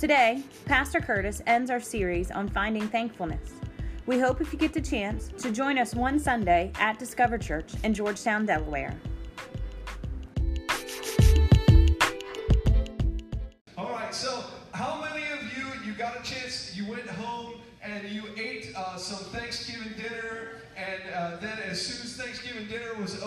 Today, Pastor Curtis ends our series on finding thankfulness. We hope if you get the chance to join us one Sunday at Discover Church in Georgetown, Delaware. All right, so how many of you, you got a chance, you went home and you ate uh, some Thanksgiving dinner, and uh, then as soon as Thanksgiving dinner was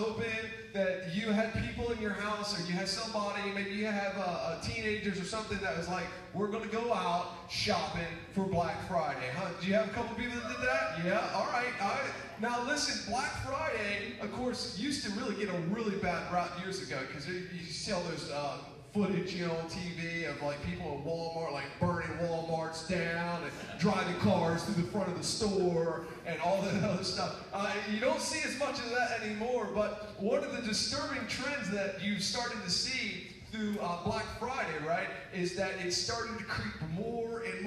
that you had people in your house, or you had somebody, maybe you have uh, teenagers or something that was like, we're going to go out shopping for Black Friday. Huh? Do you have a couple people that did that? Yeah, all right. All right. Now listen, Black Friday, of course, used to really get a really bad rap years ago because you see all those uh, footage, you know, on TV of like people at Walmart, like burning Walmarts down and driving cars through the front of the store and all that other stuff. Uh, you don't see as much of that anymore, but one of the disturbing trends that you've started to see through uh, Black Friday, right, is that it's starting to creep more and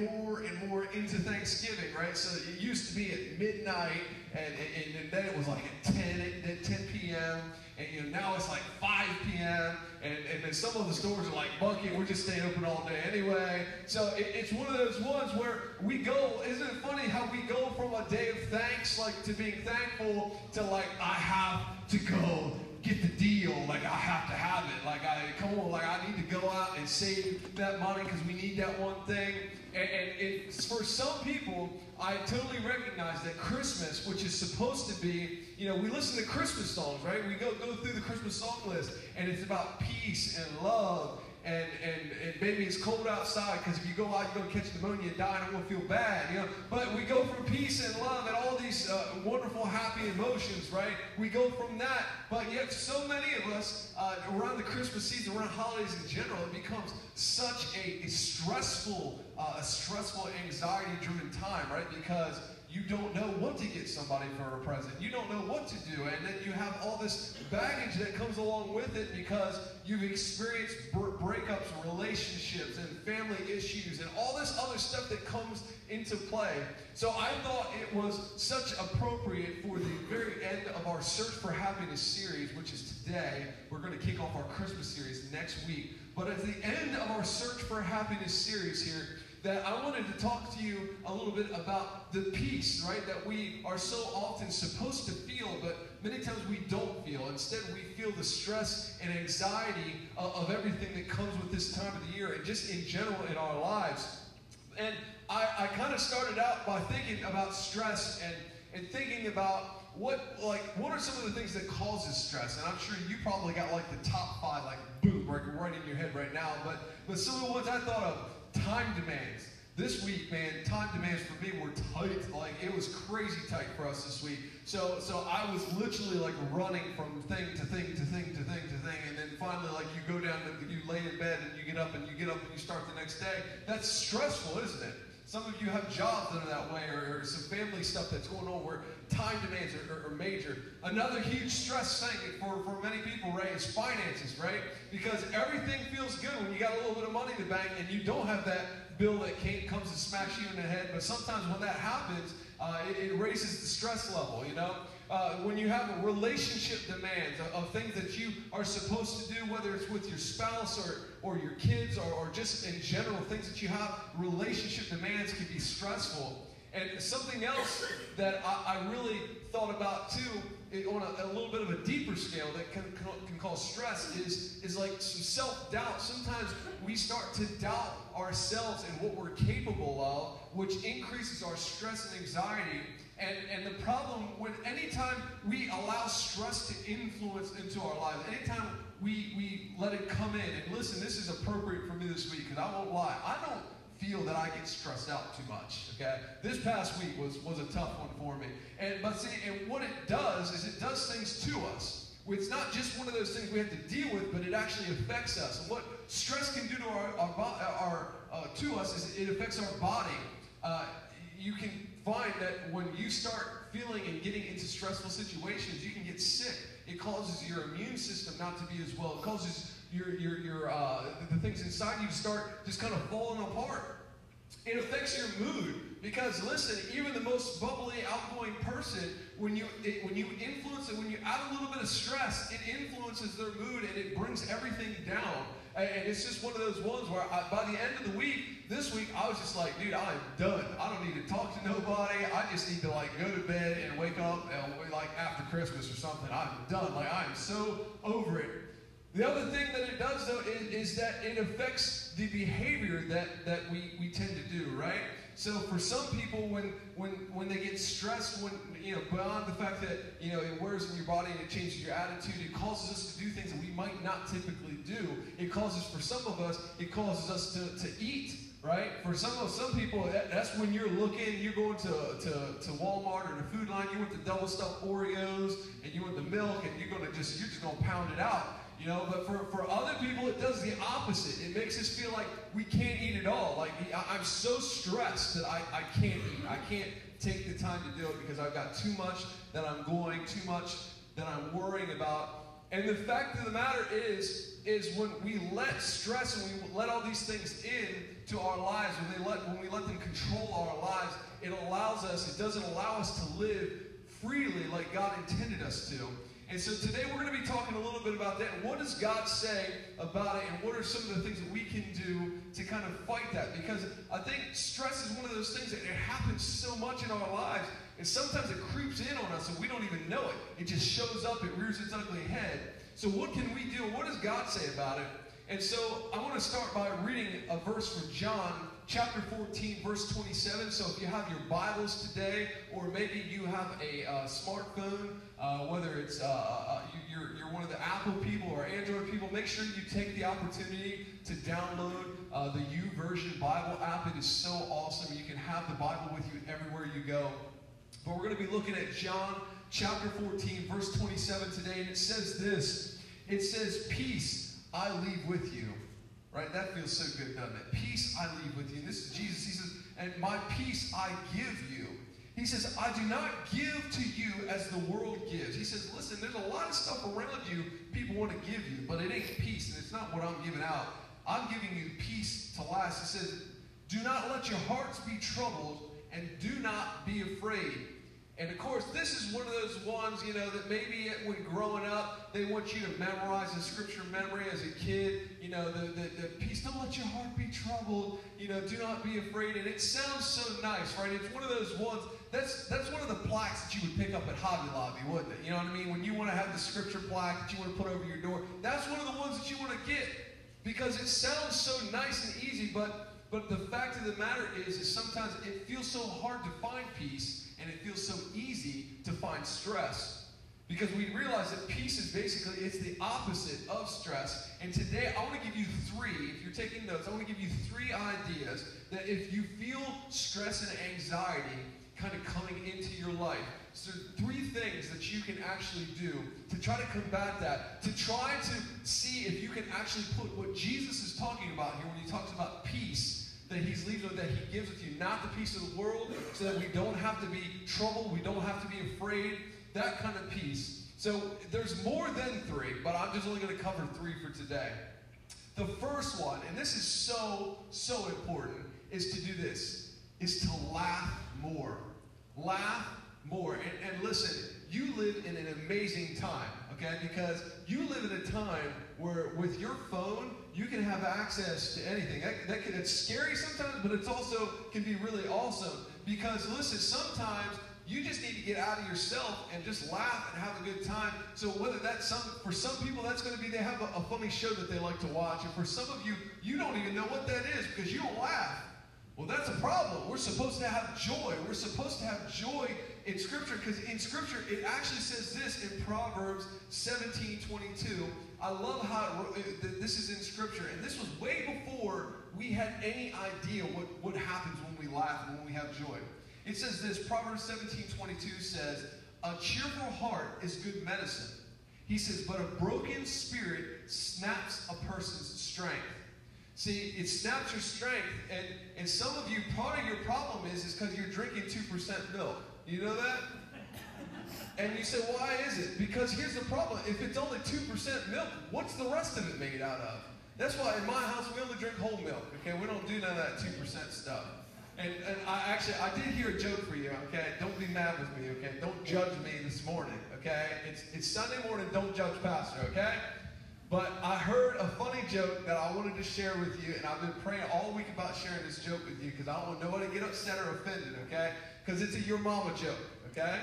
into Thanksgiving, right? So it used to be at midnight, and, and, and then it was like at 10, at 10 p.m., and you know, now it's like 5 p.m., and, and then some of the stores are like, Bucky, we're just staying open all day anyway. So it, it's one of those ones where we go, isn't it funny how we go from a day of thanks, like to being thankful, to like, I have to go get the deal. Like I have to have it. Like I come on. Like I need to go out and save that money because we need that one thing. And, and it's for some people, I totally recognize that Christmas, which is supposed to be, you know, we listen to Christmas songs, right? We go go through the Christmas song list, and it's about peace and love and, and, and maybe it's cold outside because if you go out, you're going to catch pneumonia and die and it won't feel bad, you know. But we go from peace and love and all these uh, wonderful, happy emotions, right? We go from that. But yet, so many of us uh, around the Christmas season, around holidays in general, it becomes such a, a stressful, uh, a stressful, anxiety-driven time, right? Because you don't know what to get somebody for a present. You don't know what to do. And then you have all this baggage that comes along with it because you've experienced breakups relationships and family issues and all this other stuff that comes into play. So I thought it was such appropriate for the very end of our Search for Happiness series, which is today. We're going to kick off our Christmas series next week. But at the end of our Search for Happiness series here, that I wanted to talk to you a little bit about the peace, right, that we are so often supposed to feel, but many times we don't feel. Instead, we feel the stress and anxiety of, of everything that comes with this time of the year and just in general in our lives. And I, I kind of started out by thinking about stress and, and thinking about what like what are some of the things that causes stress? And I'm sure you probably got like the top five, like boom, right, right in your head right now. But but some of the ones I thought of time demands. This week, man, time demands for me were tight. Like it was crazy tight for us this week. So, so I was literally like running from thing to thing to thing to thing to thing, and then finally, like you go down, to, you lay in bed, and you get up, and you get up, and you start the next day. That's stressful, isn't it? Some of you have jobs that are that way, or, or some family stuff that's going on where time demands are, are, are, major. Another huge stress thing for, for many people, right, is finances, right? Because everything feels good when you got a little bit of money in the bank and you don't have that bill that came, comes and smash you in the head. But sometimes when that happens, uh, it, it, raises the stress level, you know? Uh, when you have relationship demands of, of, things that you are supposed to do, whether it's with your spouse or, or your kids or, or just in general, things that you have, relationship demands can be stressful. And something else that I, I really thought about too, on a, a, little bit of a deeper scale that can, can cause stress, is, is like some self doubt. Sometimes we start to doubt ourselves and what we're capable of, which increases our stress and anxiety. And, and the problem when anytime we allow stress to influence into our lives, anytime we, we let it come in, and listen, this is appropriate for me this week, because I won't lie, I don't feel that I get stressed out too much. Okay, this past week was was a tough one for me. And but see, and what it does is it does things to us. It's not just one of those things we have to deal with, but it actually affects us. And what stress can do to our, our, our uh, to us is it affects our body. Uh, you can find that when you start feeling and getting into stressful situations, you can get sick. It causes your immune system not to be as well. It causes your, your, your uh, the things inside you start just kind of falling apart. It affects your mood. Because listen, even the most bubbly, outgoing person, when you it, when you influence it, when you add a little bit of stress, it influences their mood and it brings everything down. And it's just one of those ones where I, by the end of the week, this week, I was just like, dude, I'm done. I don't need to talk to nobody. I just need to like go to bed and wake up and like after Christmas or something. I'm done. Like I am so over it. The other thing that it does though is, is that it affects the behavior that, that we, we tend to do, right? So for some people, when when when they get stressed, when you know beyond the fact that you know it wears in your body and it changes your attitude, it causes us to do things that we might not typically do. It causes for some of us, it causes us to, to eat right? For some of some people, that, that's when you're looking, you're going to, to, to Walmart or the food line, you want the double stuffed Oreos and you want the milk, and you're gonna just you're just gonna pound it out. You know, but for, for other people, it does the opposite. It makes us feel like we can't eat at all. Like, I'm so stressed that I, I can't eat. I can't take the time to do it because I've got too much that I'm going, too much that I'm worrying about. And the fact of the matter is, is when we let stress and we let all these things in to our lives, when, they let, when we let them control our lives, it allows us, it doesn't allow us to live freely like God intended us to. And so today we're going to be talking a little bit about that. What does God say about it, and what are some of the things that we can do to kind of fight that? Because I think stress is one of those things that it happens so much in our lives, and sometimes it creeps in on us and we don't even know it. It just shows up, it rears its ugly head. So what can we do? What does God say about it? And so I want to start by reading a verse from John chapter 14, verse 27. So if you have your Bibles today, or maybe you have a uh, smartphone, uh, whether it's uh, uh, uh you're, you're one of the Apple people or Android people, make sure you take the opportunity to download uh, the YouVersion Bible app. It is so awesome. You can have the Bible with you everywhere you go. But we're going to be looking at John chapter 14, verse 27 today, and it says this. It says, Peace I leave with you. Right? That feels so good, doesn't it? Peace I leave with you. And this is Jesus. He says, and my peace I give you. He says, I do not give to you as the world gives. He says, listen, there's a lot of stuff around you people want to give you, but it ain't peace, and it's not what I'm giving out. I'm giving you peace to last. He says, do not let your hearts be troubled, and do not be afraid. And of course, this is one of those ones, you know, that maybe when growing up, they want you to memorize the scripture memory as a kid. You know, the, the, the peace, don't let your heart be troubled. You know, do not be afraid. And it sounds so nice, right? It's one of those ones, that's, that's one of the plaques that you would pick up at Hobby Lobby, wouldn't it? You know what I mean? When you want to have the scripture plaque that you want to put over your door, that's one of the ones that you want to get because it sounds so nice and easy, but, but the fact of the matter is, is sometimes it feels so hard to find peace and it feels so easy to find stress. Because we realize that peace is basically it's the opposite of stress. And today i want to give you three if you're taking notes i want to give you three ideas that if you feel stress and anxiety kind of coming into your life so three things that you can actually do to try to combat that to try to see if you can actually put what jesus is talking about here when he talks about peace that he's leaving, that he gives with you, not the peace of the world, so that we don't have to be troubled, we don't have to be afraid, that kind of peace. So there's more than three, but I'm just only going to cover three for today. The first one, and this is so, so important, is to do this, is to laugh more. Laugh more. And, and listen, you live in an amazing time, okay? Because you live in a time where with your phone, you can have access to anything. That, that can, it's scary sometimes, but it's also can be really awesome. Because listen, sometimes you just need to get out of yourself and just laugh and have a good time. So whether that's some for some people that's going to be they have a, a funny show that they like to watch, and for some of you you don't even know what that is because you don't laugh. Well, that's a problem. We're supposed to have joy. We're supposed to have joy in Scripture because in Scripture it actually says this in Proverbs 17 22. I love how it, this is in Scripture, and this was way before we had any idea what, what happens when we laugh and when we have joy. It says this Proverbs 17 22 says, A cheerful heart is good medicine. He says, But a broken spirit snaps a person's strength. See, it snaps your strength, and, and some of you, part of your problem is is because you're drinking 2% milk. You know that? And you say, why is it? Because here's the problem. If it's only 2% milk, what's the rest of it made out of? That's why in my house we only drink whole milk. Okay, we don't do none of that 2% stuff. And, and I actually, I did hear a joke for you, okay? Don't be mad with me, okay? Don't judge me this morning, okay? It's, it's Sunday morning, don't judge Pastor, okay? But I heard a funny joke that I wanted to share with you, and I've been praying all week about sharing this joke with you because I don't want nobody to get upset or offended, okay? Because it's a your mama joke, okay?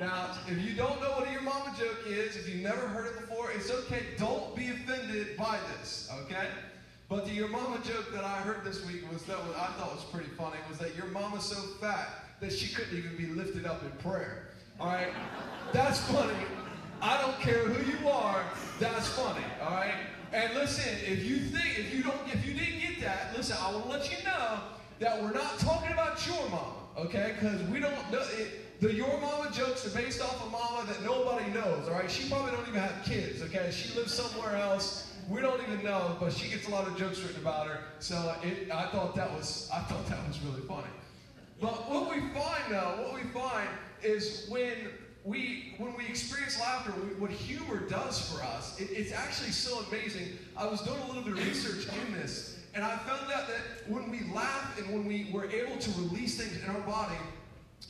Now, if you don't know what a your mama joke is, if you've never heard it before, it's okay. Don't be offended by this, okay? But the your mama joke that I heard this week was that what I thought was pretty funny was that your mama's so fat that she couldn't even be lifted up in prayer. All right? That's funny. I don't care who you are. That's funny. All right? And listen, if you think if you don't if you didn't get that, listen, I will let you know that we're not talking about your mama, okay? Because we don't know it, the your mama jokes are based off a mama that nobody knows, all right? She probably don't even have kids, okay? She lives somewhere else we don't even know, but she gets a lot of jokes written about her. So it, I thought that was I thought that was really funny. But what we find though, what we find is when we when we experience laughter, we, what humor does for us, it, it's actually so amazing. I was doing a little bit of research in this, and I found out that when we laugh and when we were able to release things in our body,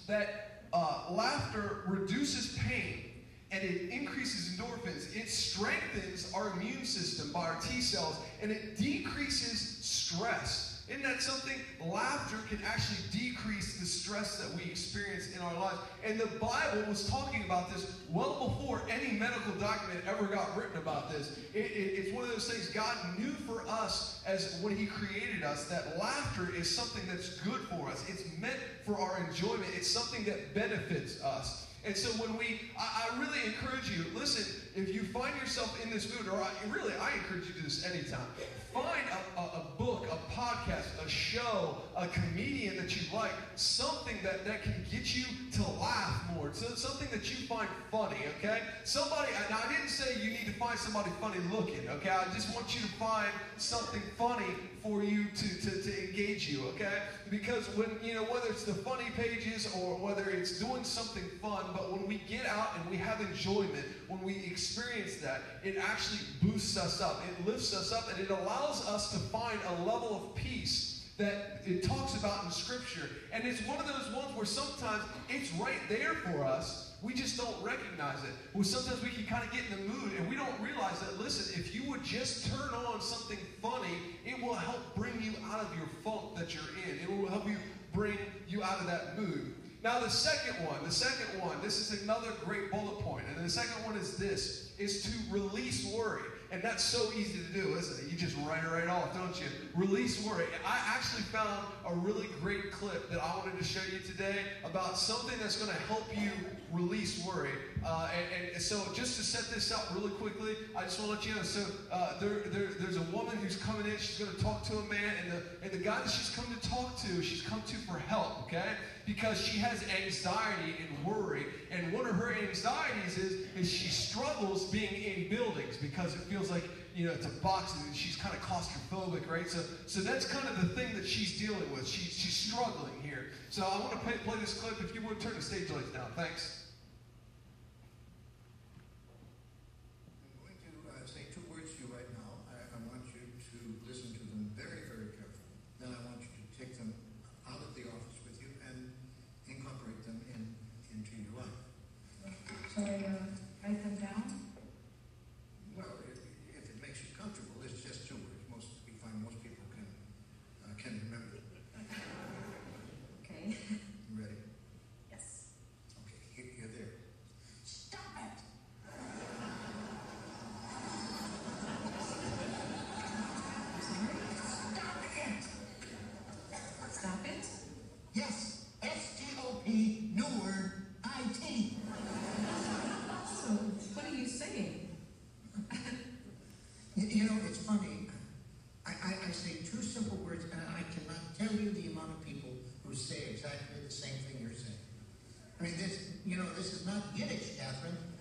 that uh, laughter reduces pain and it increases endorphins. It strengthens our immune system by our T cells, and it decreases stress. Isn't that something? Laughter can actually decrease the stress that we experience in our lives. And the Bible was talking about this well before any medical document ever got written about this. It, it, it's one of those things God knew for us as when He created us that laughter is something that's good for us. It's meant for our enjoyment. It's something that benefits us. And so when we, I, I, really encourage you, listen, if you find yourself in this mood, or I, really, I encourage you to do this anytime. Find a, a, a, book, a podcast, a show, a comedian that you like, something that, that can get you to laugh more, so, something that you find funny, okay? Somebody, and I didn't say you need to find somebody funny looking, okay? I just want you to find something funny for you to, to, to engage you, okay? Because when, you know, whether it's the funny pages or whether it's doing something fun, but when we get out and we have enjoyment, when we experience that, it actually boosts us up. It lifts us up and it allows us to find a level of peace that it talks about in Scripture. And it's one of those ones where sometimes it's right there for us. We just don't recognize it. Well, sometimes we can kind of get in the mood and we don't realize that, listen, if you would just turn on something funny, it will help bring you out of your funk that you're in. It will help you bring you out of that mood. Now, the second one, the second one, this is another great bullet point. And the second one is this, is to release worry. And that's so easy to do, isn't it? You just write it right off, don't you? Release worry. I actually found a really great clip that I wanted to show you today about something that's going to help you release worry. Uh, and, and, so, just to set this up really quickly, I just want to let you know. So, uh, there, there, there's a woman who's coming in. She's going to talk to a man, and the, and the guy that she's come to talk to, she's come to for help, okay? Because she has anxiety and worry. And one of her anxieties is, is she struggles being in buildings because it feels like you know, it's a box and she's kind of claustrophobic, right? So, so that's kind of the thing that she's dealing with. She, she's struggling here. So I want to play, play this clip. If you would turn the stage lights down. Thanks.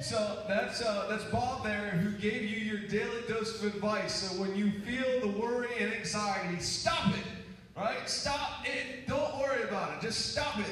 So that's uh, that's Bob there who gave you your of advice. So when you feel the worry and anxiety, stop it. Right? Stop it. Don't worry about it. Just stop it.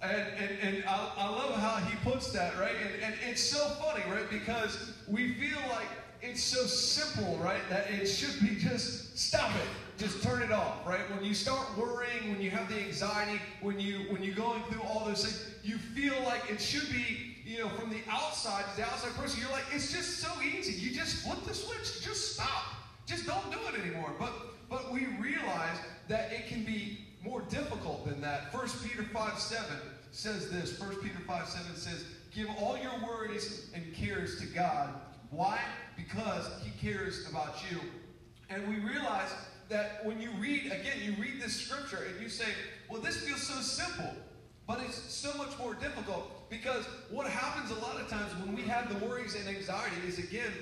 And, and, and I, I love how he puts that, right? And, and it's so funny, right? Because we feel like it's so simple, right? That it should be just stop it. Just turn it off, right? When you start worrying, when you have the anxiety, when you when you're going through all those things, you feel like it should be, you know, from the outside, the outside person, you're like, it's just so easy. You just flip the switch, just stop. Just don't do it anymore. But but we realize that it can be more difficult than that. 1 Peter 5 7 says this. 1 Peter 5 7 says, Give all your worries and cares to God. Why? Because He cares about you. And we realize that when you read, again, you read this scripture and you say, Well, this feels so simple. But it's so much more difficult because what happens a lot of times when we have the worries and anxiety is, again,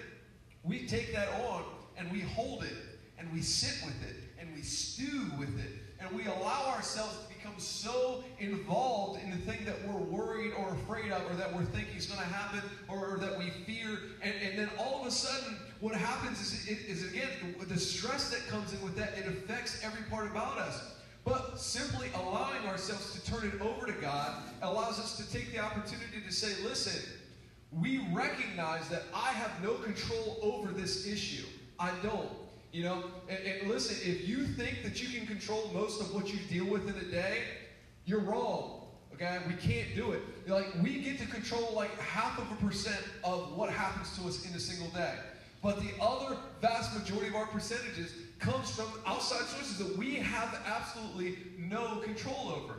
we take that on and we hold it and we sit with it and we stew with it and we allow ourselves to become so involved in the thing that we're worried or afraid of or that we're thinking is going to happen or, or, that we fear. And, and, then all of a sudden, what happens is, is, is, again, the stress that comes in with that, it affects every part about us. But simply allowing ourselves to turn it over to God allows us to take the opportunity to say, listen, we recognize that I have no control over this issue. I don't. You know, and, and, listen, if you think that you can control most of what you deal with in a day, you're wrong. Okay? We can't do it. Like, we get to control like half of a percent of what happens to us in a single day. But the other vast majority of our percentages comes from outside sources that we have absolutely no control over.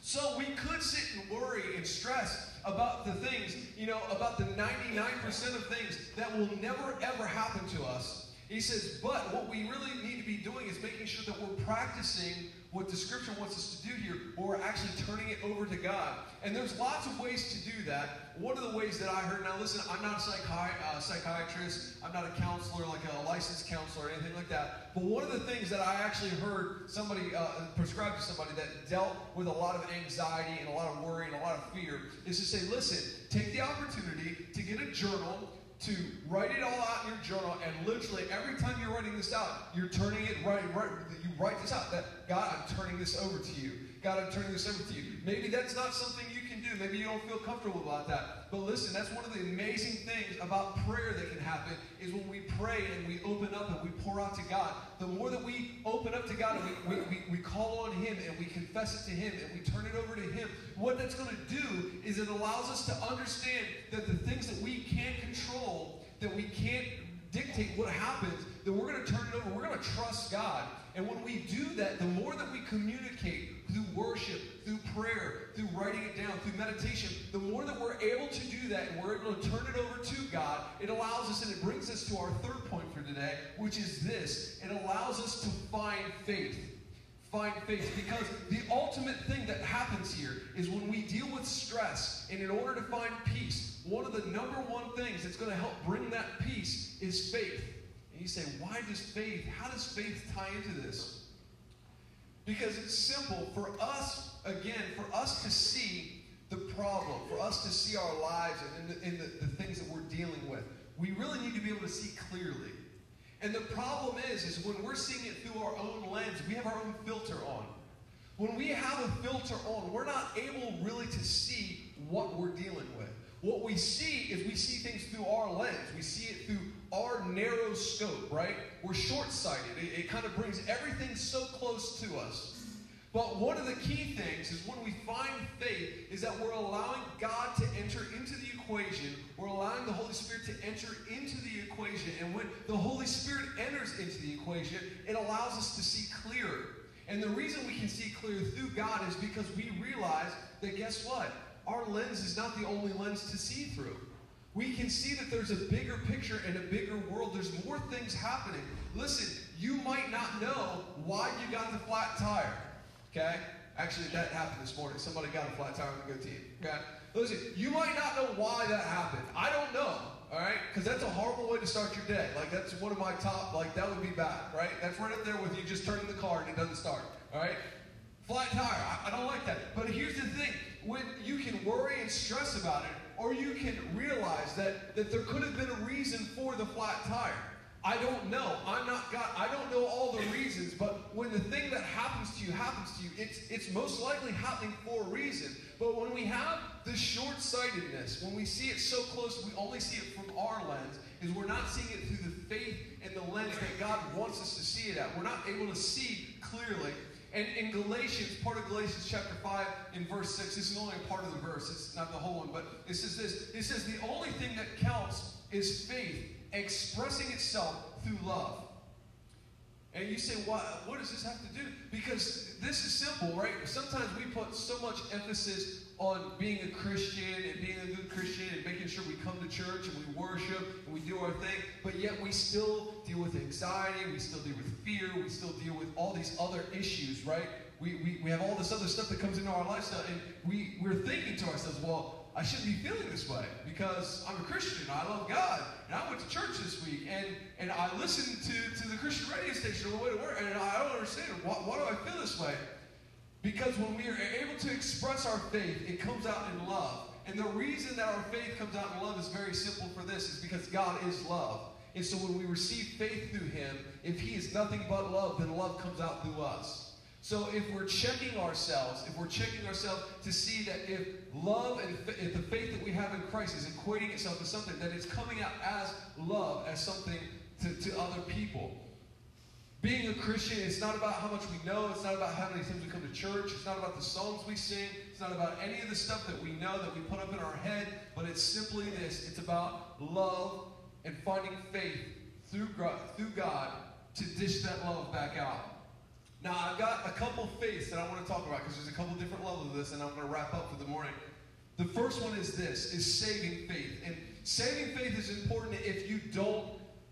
So we could sit and worry and stress about the things, you know, about the 99% of things that will never ever happen to us he says, but what we really need to be doing is making sure that we're practicing what the scripture wants us to do here, or we're actually turning it over to God. And there's lots of ways to do that. One of the ways that I heard, now listen, I'm not a psychi- uh, psychiatrist, I'm not a counselor, like a licensed counselor or anything like that. But one of the things that I actually heard somebody uh, prescribe to somebody that dealt with a lot of anxiety and a lot of worry and a lot of fear is to say, listen, take the opportunity to get a journal to write it all out in your journal, and literally every time you're writing this out, you're turning it right, right. You write this out that God, I'm turning this over to you. God, I'm turning this over to you. Maybe that's not something you can do. Maybe you don't feel comfortable about that. But listen, that's one of the amazing things about prayer that can happen is when we pray and we open up and we pour out to God. The more that we open up to God and we, we, we, we call on Him and we confess it to Him and we turn it over to Him, what that's going to do is it allows us to understand that the things that we can't control, that we can't dictate what happens, that we're going to turn it over. We're going to trust God. And when we do that, the more that we communicate through worship, through prayer, through writing it down, through meditation, the more that we're able to do that and we're able to turn it over to God, it allows us and it brings us to our third point for today, which is this it allows us to find faith. Find faith. Because the ultimate thing that happens here is when we deal with stress, and in order to find peace, one of the number one things that's going to help bring that peace is faith. And you say, why does faith, how does faith tie into this? Because it's simple for us, again, for us to see the problem, for us to see our lives and, in the, in the, the things that we're dealing with, we really need to be able to see clearly. And the problem is, is when we're seeing it through our own lens, we have our own filter on. When we have a filter on, we're not able really to see what we're dealing with. What we see is we see things through our lens. We see it through our narrow scope, right? We're short sighted. It, it kind of brings everything so close to us. But one of the key things is when we find faith is that we're allowing God to enter into the equation. We're allowing the Holy Spirit to enter into the equation. And when the Holy Spirit enters into the equation, it allows us to see clearer. And the reason we can see clear through God is because we realize that guess what? Our lens is not the only lens to see through we can see that there's a bigger picture and a bigger world. There's more things happening. Listen, you might not know why you got the flat tire. Okay? Actually, that happened this morning. Somebody got a flat tire on the go team. Okay? Listen, you might not know why that happened. I don't know. All right? Because that's a horrible way to start your day. Like, that's one of my top, like, that would be bad, right? That's right up there with you just turning the car and it doesn't start. All right? Flat tire. I, I don't like that. But here's the thing when you can worry and stress about it, Or you can realize that, that there could have been a reason for the flat tire. I don't know. I'm not God. I don't know all the reasons, but when the thing that happens to you happens to you, it's, it's most likely happening for a reason. But when we have this short sightedness, when we see it so close, we only see it from our lens, is we're not seeing it through the faith and the lens that God wants us to see it at. We're not able to see clearly. And in Galatians, part of Galatians chapter 5, in verse 6, this is only a part of the verse, it's not the whole one, but it says this it says, The only thing that counts is faith expressing itself through love. And you say, what, what does this have to do? Because this is simple, right? Sometimes we put so much emphasis on being a Christian and being a good Christian and making sure we come to church and we worship and we do our thing, but yet we still deal with anxiety, we still deal with fear, we still deal with all these other issues, right? We, we, we have all this other stuff that comes into our lifestyle, and we, we're thinking to ourselves, well, I shouldn't be feeling this way because I'm a Christian. I love God. And I went to church this week and, and I listened to, to the Christian radio station on the way to work and I don't understand. Why, why do I feel this way? Because when we are able to express our faith, it comes out in love. And the reason that our faith comes out in love is very simple for this is because God is love. And so when we receive faith through Him, if He is nothing but love, then love comes out through us. So if we're checking ourselves, if we're checking ourselves to see that if love and if the faith that we have in Christ is equating itself to something, that it's coming out as love, as something to, to other people. Being a Christian, it's not about how much we know. It's not about how many times we come to church. It's not about the songs we sing. It's not about any of the stuff that we know that we put up in our head. But it's simply this it's about love and finding faith through through God to dish that love back out. Now, I've got a couple faiths that I want to talk about because there's a couple different levels of this, and I'm going to wrap up for the morning. The first one is this, is saving faith. And saving faith is important if you don't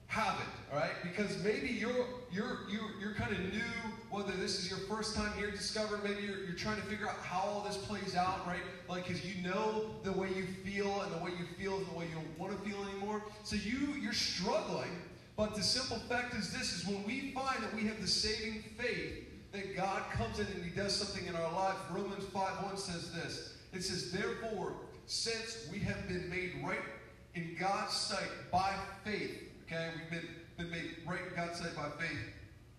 have it, all right? Because maybe you're you're you're, you're kind of new, whether this is your first time here Discover, maybe you're, you're trying to figure out how all this plays out, right? Like, because you know the way you feel, and the way you feel is the way you don't want to feel anymore. So you you're struggling but the simple fact is this is when we find that we have the saving faith that God comes in and He does something in our life. Romans 5:1 says this. It says, Therefore, since we have been made right in God's sight by faith, okay, we've been, been made right in God's by faith,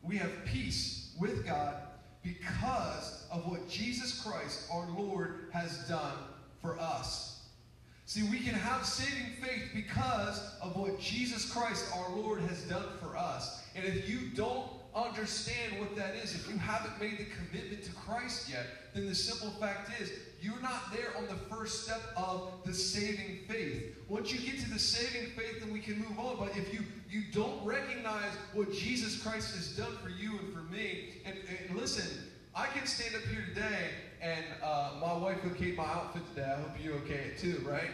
we have peace with God because of what Jesus Christ, our Lord, has done for us. See, we can have saving faith because of what Jesus Christ, our Lord, has done for us. And if you don't understand what that is, if you haven't made the commitment to Christ yet, then the simple fact is you're not there on the first step of the saving faith. Once you get to the saving faith, then we can move on. But if you, you don't recognize what Jesus Christ has done for you and for me, and, and listen, I can stand up here today and uh, my wife okayed my outfit today. I hope you okay it too, right?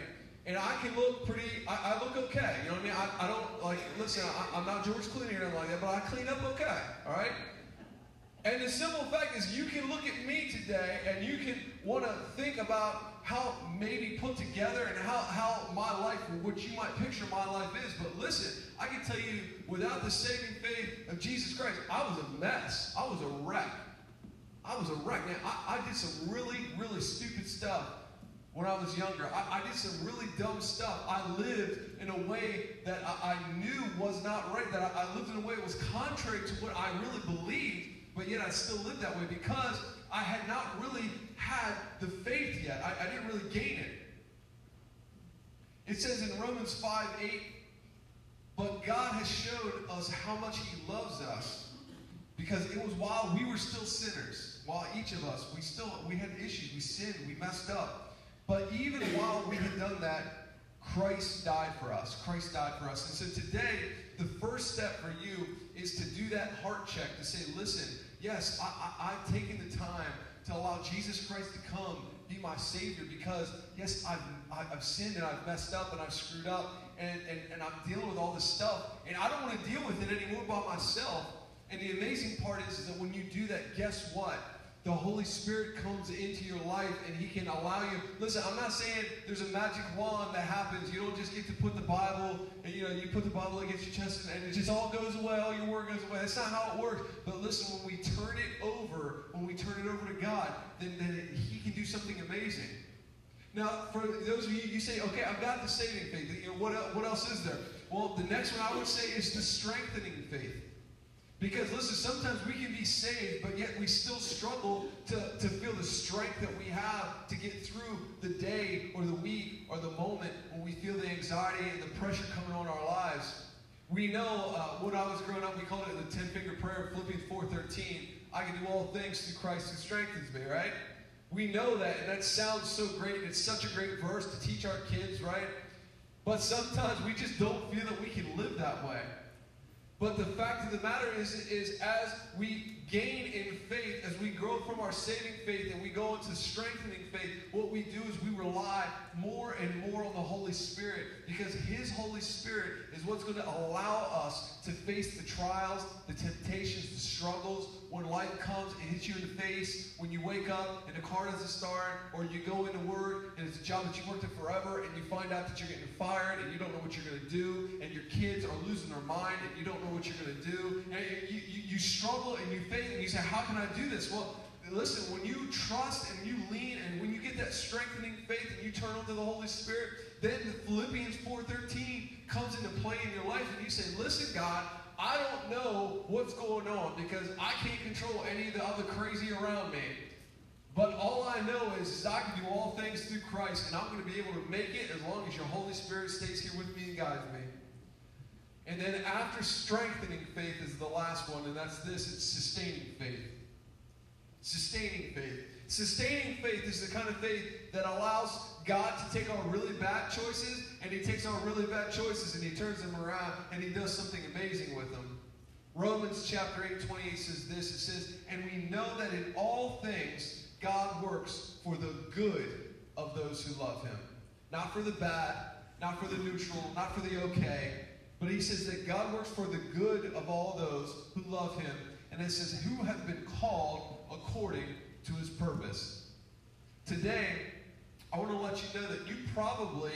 And I can look pretty, I, I look okay. You know what I mean? I, I don't, like, listen, I, am not George Clooney or anything like that, but I clean up okay, all right? And the simple fact is, you can look at me today and you can want to think about how maybe put together and how, how my life, what you might picture my life is. But listen, I can tell you, without the saving faith of Jesus Christ, I was a mess. I was a wreck. I was a wreck, man. I, I did some really, really stupid stuff when I was younger. I, I, did some really dumb stuff. I lived in a way that I, I knew was not right, that I, I, lived in a way that was contrary to what I really believed, but yet I still lived that way because I had not really had the faith yet. I, didn't really gain it. It says in Romans 5 8, but God has showed us how much He loves us because it was while we were still sinners while each of us, we still, we had issues, we sinned, we messed up. But even while we had done that, Christ died for us. Christ died for us. And so today, the first step for you is to do that heart check to say, listen, yes, I, have taken the time to allow Jesus Christ to come, be my Savior, because, yes, I've, I've sinned and I've messed up and I've screwed up and, and, and I'm dealing with all this stuff. And I don't want to deal with it anymore by myself. And the amazing part is, is that when you do that, guess what? The Holy Spirit comes into your life and He can allow you. Listen, I'm not saying there's a magic wand that happens. You don't just get to put the Bible and you know you put the Bible against your chest and it just all goes away, all your work goes away. That's not how it works. But listen, when we turn it over, when we turn it over to God, then, then He can do something amazing. Now, for those of you, you say, okay, I've got the saving faith. You know, what, what else is there? Well, the next one I would say is the strengthening faith. Because listen, sometimes we can be saved, but yet we still struggle to, to feel the strength that we have to get through the day or the week or the moment when we feel the anxiety and the pressure coming on our lives. We know uh, when I was growing up, we called it the 10 finger prayer, Philippians 4.13. I can do all things through Christ who strengthens me, right? We know that, and that sounds so great. And it's such a great verse to teach our kids, right? But sometimes we just don't feel that we can live that way. But the fact of the matter is, is as we gain in faith, as we grow from our saving faith and we go into strengthening faith, what we do is we rely more and more on the Holy Spirit because His Holy Spirit is what's going to allow us to face the trials, the temptations, the struggles. When life comes, and hits you in the face. When you wake up and the car doesn't start, or you go into work and it's a job that you worked at forever, and you find out that you're getting fired and you don't know what you're going to do, and your kids are losing their mind and you don't know what you're going to do, and you, you, you struggle and you fail and you say, How can I do this? Well, listen, when you trust and you lean and when you get that strengthening faith and you turn onto the Holy Spirit, then the Philippians 4.13 comes into play in your life and you say, listen, God, I don't know what's going on because I can't control any of the other crazy around me. But all I know is, is I can do all things through Christ, and I'm going to be able to make it as long as your Holy Spirit stays here with me and guides me. And then after strengthening faith is the last one, and that's this it's sustaining faith. Sustaining faith. Sustaining faith is the kind of faith that allows God to take our really bad choices, and He takes our really bad choices and He turns them around and He does something amazing with them. Romans chapter 8, 28 says this it says, And we know that in all things God works for the good of those who love Him. Not for the bad, not for the neutral, not for the okay, but He says that God works for the good of all those who love Him. And it says, Who have been called according to His purpose. Today, I want to let you know that you probably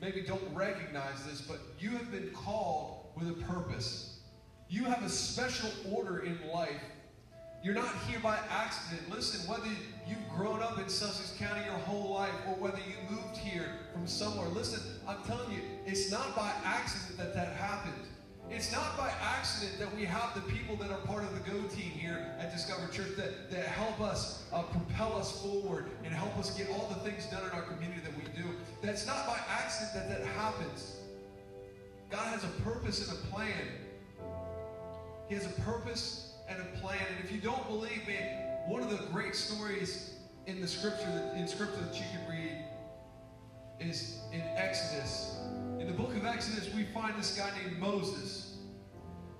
maybe don't recognize this, but you have been called with a purpose. You have a special order in life. You're not here by accident. Listen, whether you've grown up in Sussex County your whole life or whether you moved here from somewhere, listen, I'm telling you, it's not by accident that that happened. It's not by accident that we have the people that are part of the Go team here at Discover Church that, that help us uh, propel us forward and help us get all the things done in our community that we do. That's not by accident that that happens. God has a purpose and a plan. He has a purpose and a plan. And if you don't believe me, one of the great stories in the scripture in scripture that you can read is in Exodus. In the book of Exodus, we find this guy named Moses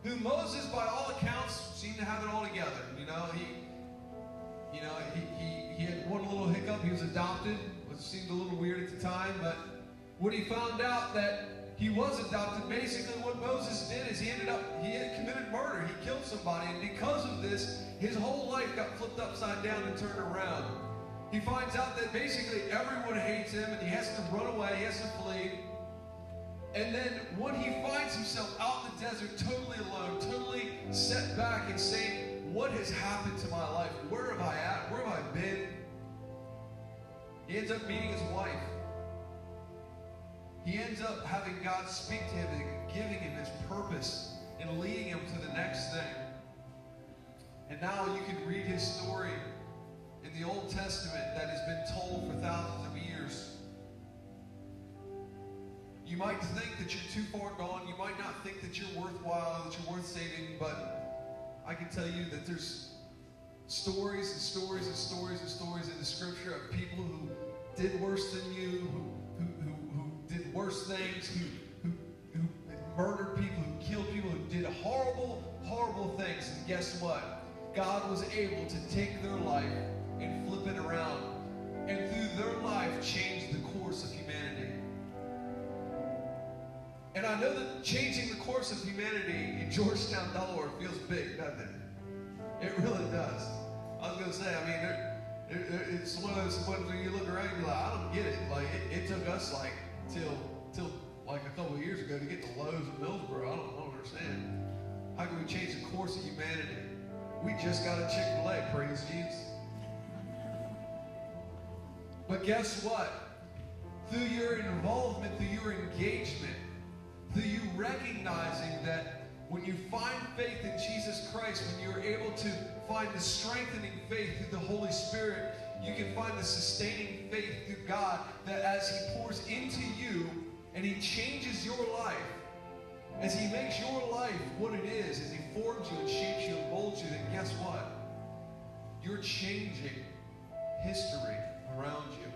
who Moses, by all accounts, seemed to have it all together. You know, he, you know, he, he, he had one little hiccup. He was adopted, which seemed a little weird at the time. But when he found out that he was adopted, basically what Moses did is he ended up, he had committed murder. He killed somebody. And because of this, his whole life got flipped upside down and turned around. He finds out that basically everyone hates him and he has to run away, he has to flee. And then when he finds himself out in the desert, totally alone, totally set back and saying, What has happened to my life? Where have I at? Where have I been? He ends up meeting his wife. He ends up having God speak to him and giving him his purpose and leading him to the next thing. And now you can read his story in the Old Testament that has been told for thousands of years. You might think that you're too far gone. You might not think that you're worthwhile, that you're worth saving, but I can tell you that there's stories and stories and stories and stories in the scripture of people who did worse than you, who, who, who, who did worse things, who, who, who murdered people, who killed people, who did horrible, horrible things. And guess what? God was able to take their life and flip it around. And through their life, change the course of humanity. And I know that changing the course of humanity in Georgetown, Delaware feels big, doesn't it? It really does. I was going to say, I mean, there, there, it's one of those ones where you look around and you're like, I don't get it. Like, it, it took us like till, till like a couple years ago to get to Lowe's in Millsboro. I don't, I don't understand. How can we change the course of humanity? We just got a Chick-fil-A, praise Jesus. But guess what? through your involvement, through your engagement, through you recognizing that when you find faith in Jesus Christ, when you're able to find the strengthening faith through the Holy Spirit, you can find the sustaining faith through God that as He pours into you and He changes your life, as He makes your life what it is, as He forms you and shapes you and molds you, then guess what? You're changing history around you.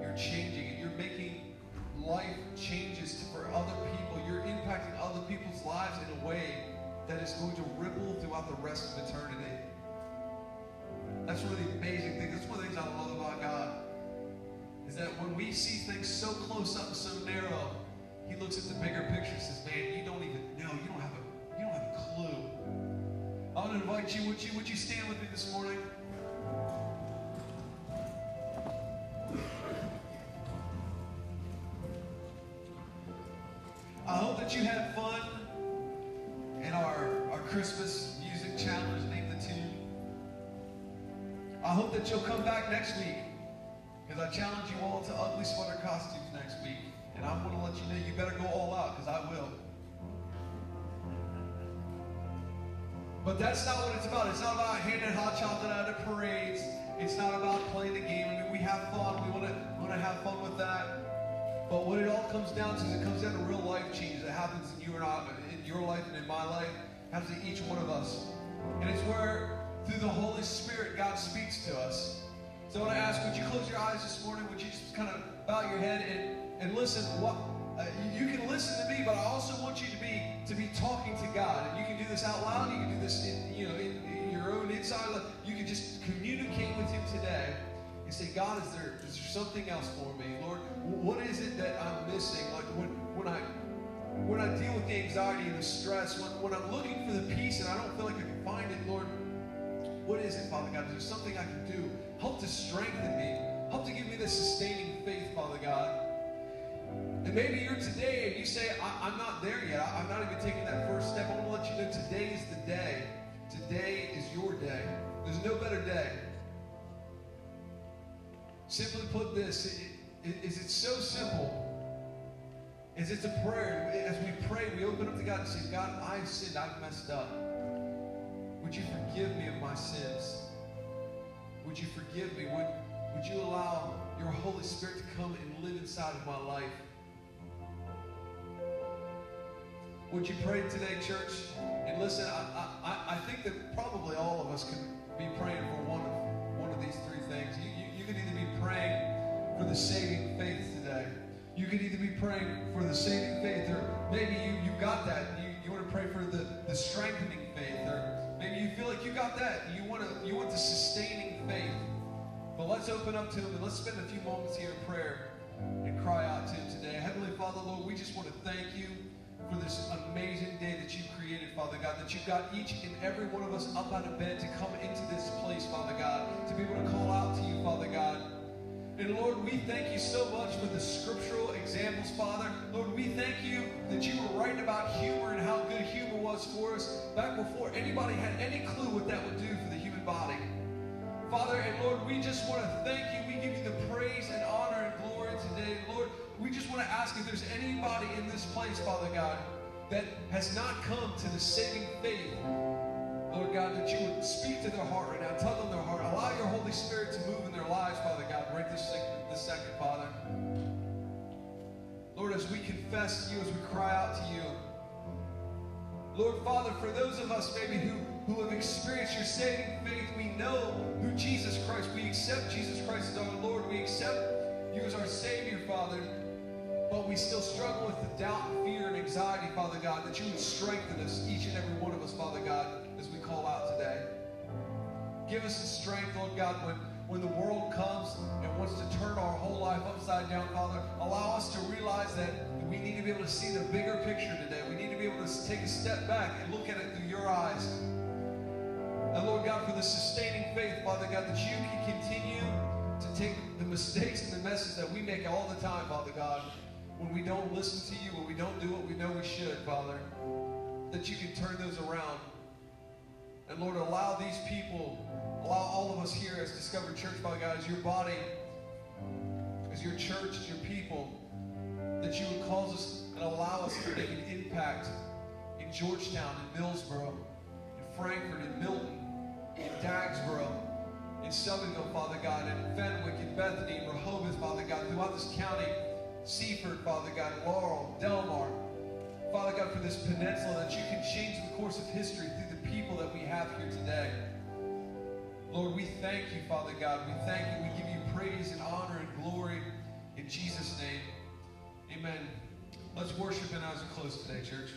You're changing it. You're making life changes for other people. You're impacting other people's lives in a way that is going to ripple throughout the rest of eternity. That's one of the amazing things. That's one of the things I love about God. Is that when we see things so close up and so narrow, He looks at the bigger picture and says, Man, you don't even know. You don't have a you don't have a clue. I want to invite you, would you, would you stand with me this morning? I hope that you had fun in our, our Christmas music challenge, Name the Tune. I hope that you'll come back next week because I challenge you all to ugly sweater costumes next week. And I'm going to let you know you better go all out because I will. But that's not what it's about. It's not about handing hot chocolate out parades. It's not about playing the game. I mean, we have fun. We want to want to have fun with that. But what it all comes down to is it comes down to real life change that happens in you and I, in your life and in my life, happens in each one of us. And it's where, through the Holy Spirit, God speaks to us. So I want to ask, would you close your eyes this morning? Would you just kind of bow your head and, and listen? What uh, you can listen to me, but I also want you to be to be talking to God. And you can do this out loud. You can do this, in, you know, in, own inside. You can just communicate with Him today and say, God, is there is there something else for me, Lord? What is it that I'm missing? Like when when I when I deal with the anxiety and the stress, when, when I'm looking for the peace and I don't feel like I can find it, Lord, what is it, Father God? Is there something I can do? Help to strengthen me. Help to give me the sustaining faith, Father God. And maybe you're today and you say, I, am not there yet. I, am not even taking that first step. I want to let you Simply put this, is it, so simple? Is it's a prayer. As we pray, we open up to God and say, God, I've sinned. I've messed up. Would you forgive me of my sins? Would you forgive me? Would, would you allow your Holy Spirit to come and live inside of my life? Would you pray today, church? And listen, I, I, I think that probably all of us can be praying for one of one of these three things. You, praying for the saving faith today. You could either be praying for the saving faith, or maybe you, you got that. You, you want to pray for the, the strengthening faith, or maybe you feel like you got that. You want to you want the sustaining faith. But let's open up to Him and let's spend a few moments here in prayer and cry out to Him today. Heavenly Father, Lord, we just want to thank you for this amazing day that you've created, Father God, that you've got each and every one of us up out of bed to come into this place, Father God, to be able to call out to you, Father God. And Lord, we thank you so much for the scriptural examples, Father. Lord, we thank you that you were writing about humor and how good humor was for us back before anybody had any clue what that would do for the human body. Father, and Lord, we just want to thank you. We give you the praise and honor and glory today. Lord, we just want to ask if there's anybody in this place, Father God, that has not come to the saving faith, Lord God, that you would speak to their heart right now, tell them their heart, allow your Holy Spirit to move in their lives, This second Father. Lord, as we confess to you, as we cry out to you, Lord Father, for those of us maybe who, who have experienced your saving faith, we know who Jesus Christ, we accept Jesus Christ as our Lord, we accept you as our Savior, Father but we still struggle with the doubt, fear, and anxiety, Father God, that you would strengthen us, each and every one of us, Father God, as we call out today. Give us the strength, Lord God, when, when the world comes and wants to turn our whole life upside down, Father. Allow us to realize that we need to be able to see the bigger picture today. We need to be able to take a step back and look at it through your eyes. And Lord God, for the sustaining faith, Father God, that you can continue to take the mistakes and the messes that we make all the time, Father God, when we don't listen to you, when we don't do what we know we should, Father, that you can turn those around. And Lord, allow these people, allow all of us here as Discovered Church, Father God, as your body, as your church, as your people, that you would cause us and allow us to make an impact in Georgetown, in Millsboro, in Frankford, in Milton, in Dagsboro, in Selbyville, Father God, in Fenwick, in Bethany, in Rehoboth, Father God, throughout this county, Seaford, Father God, Laurel, Delmar, Father God, for this peninsula, that you can change the course of history through people that we have here today. Lord, we thank you, Father God. We thank you. We give you praise and honor and glory in Jesus' name. Amen. Let's worship and as we close today, church.